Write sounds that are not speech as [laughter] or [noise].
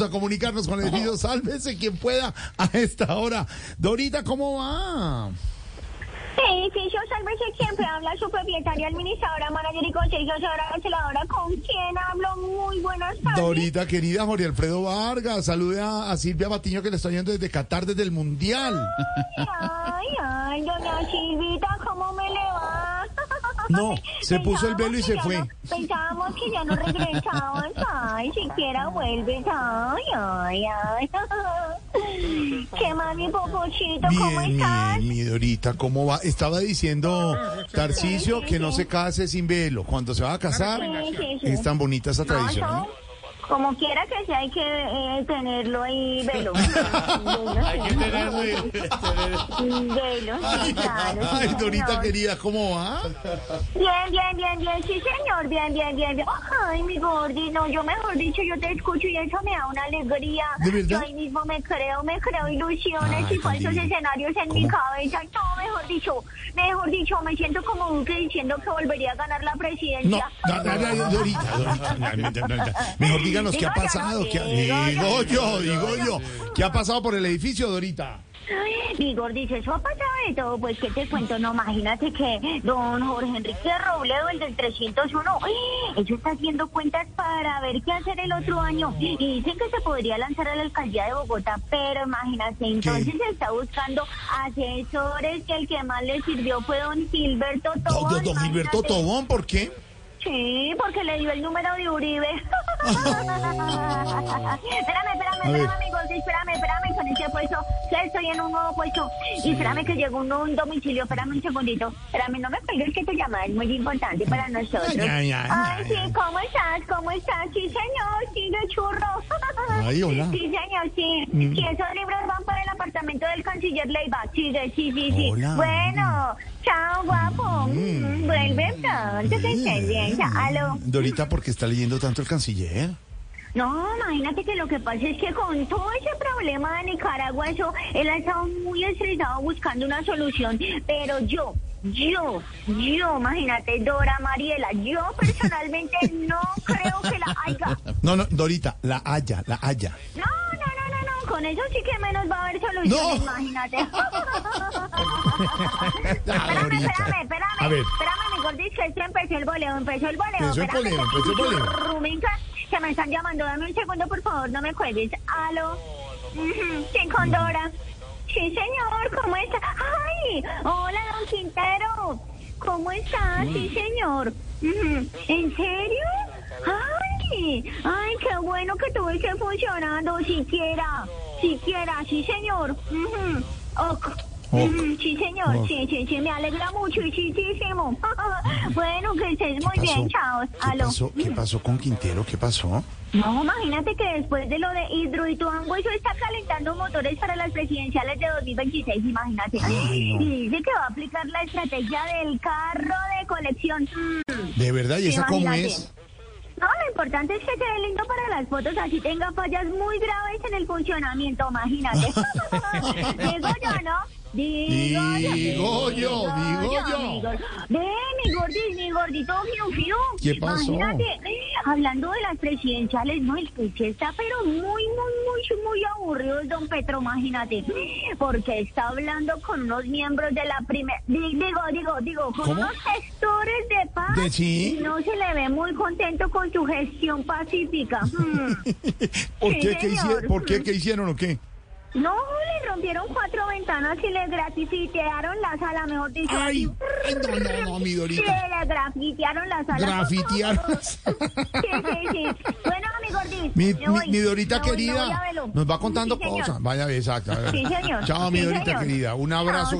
Vamos a comunicarnos con el edificio Sálvese quien pueda a esta hora. Dorita, ¿cómo va? Edificio Sálvese siempre habla su propietaria, administradora, manager y consejera canceladora. ¿Con quién hablo? Muy buenas tardes. Dorita, querida Jorge Alfredo Vargas, salude a, a Silvia Batiño que le está yendo desde Qatar, desde el Mundial. Ay, ay, doña Silvita, ¿cómo me le va? No, se puso el velo y se fue. no- pensábamos que ya no regresabas. Ay, siquiera vuelves. Ay, ay, ay. ¿Qué más, mi popochito? ¿Cómo Bien, estás? bien, mi Dorita, ¿cómo va? Estaba diciendo Tarcicio que no se case sin velo. Cuando se va a casar, Sí, sí, sí. es tan bonita esa tradición. ¿no? Como quiera que sea, hay que eh, tenerlo ahí, velo. [laughs] hay que tenerlo Velo, sí, claro. sí, Ay, Dorita señor. querida, ¿cómo va? Bien, bien, bien, bien, sí, señor, bien, bien, bien, bien. Ay, mi gordi, no, yo mejor dicho, yo te escucho y eso me da una alegría. ¿De verdad? Yo ahí mismo me creo, me creo ilusiones Ay, y falsos escenarios en mi cabeza. Dicho, mejor dicho, me siento como Duque diciendo que volvería a ganar la presidencia. no, no, no, Dorita, Dorita, mejor díganos qué ha yo, pasado. no, qué ha- digo yo, Digo yo. ¿Qué ha pasado por el edificio, Dorita? Eso ha pasado de todo, pues que te cuento, no, imagínate que don Jorge Enrique Robledo, el del 301, eso está haciendo cuentas para ver qué hacer el otro año y dicen que se podría lanzar a la alcaldía de Bogotá, pero imagínate, entonces se está buscando asesores que el que más le sirvió fue don Gilberto Don, Tobón. don- don Gilberto. Tobón, ¿por qué? Sí, porque le dio el número de Uribe. [laughs] [laughs] espérame, espérame, espérame, ese puesto. Que estoy en un nuevo puesto. Y espérame que llegó un, un domicilio. Espérame un segundito. Espérame, no me cuelgues que tu llamada es muy importante para nosotros. Ay, ay, ay, Ay, sí. ¿cómo estás? ¿Cómo estás? Sí, señor, sí, de churro. Ay, hola. Sí, señor, sí. Mm. Sí, esos libros van para el apartamento del canciller Leiva. Sí, sí, sí, sí. Hola. Bueno, chao, guapo. Mm, Vuelve pronto, estés bien. Aló. Dorita, ¿por qué está leyendo tanto el canciller? No, imagínate que lo que pasa es que con todo ese problema de Nicaragua, eso, él ha estado muy estresado buscando una solución, pero yo, yo, yo, imagínate, Dora Mariela, yo personalmente [laughs] no creo que la haya. No, no, Dorita, la haya, la haya. No, no, no, no, no, con eso sí que menos va a haber solución, No. imagínate. [laughs] Ah, espérame, Dorita. espérame, espérame, A ver. espérame, mi gordis, que esto empezó el boleo, empezó el boleo. Empezó el que- empezó el. Rubenca, me están llamando, dame un segundo, por favor, no me cuelgues. Aló, Ujú, sí, con Dora. Sí, señor, ¿cómo está? ¡Ay! Hola, don Quintero. ¿Cómo está? Sí, señor. ¿En serio? ¡Ay! ¡Ay, qué bueno que todo esté funcionando! Siquiera, siquiera, sí, señor. Ok. Ujú, Sí, señor, sí, sí, sí, me alegra mucho y sí, [laughs] bueno, que estés muy ¿Qué bien, chao. ¿Qué Aló. pasó? ¿Qué pasó con Quintero? ¿Qué pasó? No, imagínate que después de lo de Hidroituango, eso está calentando motores para las presidenciales de 2026, imagínate. Ay, no. Y dice que va a aplicar la estrategia del carro de colección. Mm. ¿De verdad? ¿Y esa cómo es? No, lo importante es que ve lindo para las fotos, así tenga fallas muy graves en el funcionamiento, imagínate. [laughs] [laughs] digo yo, ¿no? Digo yo. Digo yo, digo Ve, mi gordito, mi gordito, fiu, fiu. ¿Qué pasó? Imagínate, eh, hablando de las presidenciales, no, el que sí está, pero muy, muy, muy, muy aburrido el don Petro, imagínate. Porque está hablando con unos miembros de la primera, digo, digo, digo, con ¿Cómo? unos gestores de paz. ¿De sí? Y no se le ve muy contento con su gestión pacífica. Hmm. [laughs] ¿Por Sí, qué? ¿Qué señor. hicieron? ¿Por qué? ¿Qué hicieron o qué? No, le rompieron cuatro ventanas y le grafitearon la sala, mejor dicho. Ay, no, no, no, mi Dorita. le grafitearon la sala. Grafitearon. [laughs] Sí, sí, sí. Bueno, mi gordito. Mi, mi, voy, mi Dorita voy, voy querida verlo. nos va contando Sí, cosas. Vaya, exacto. Sí, señor. Chao, mi Sí, Dorita señor. querida. Un abrazo. Chao.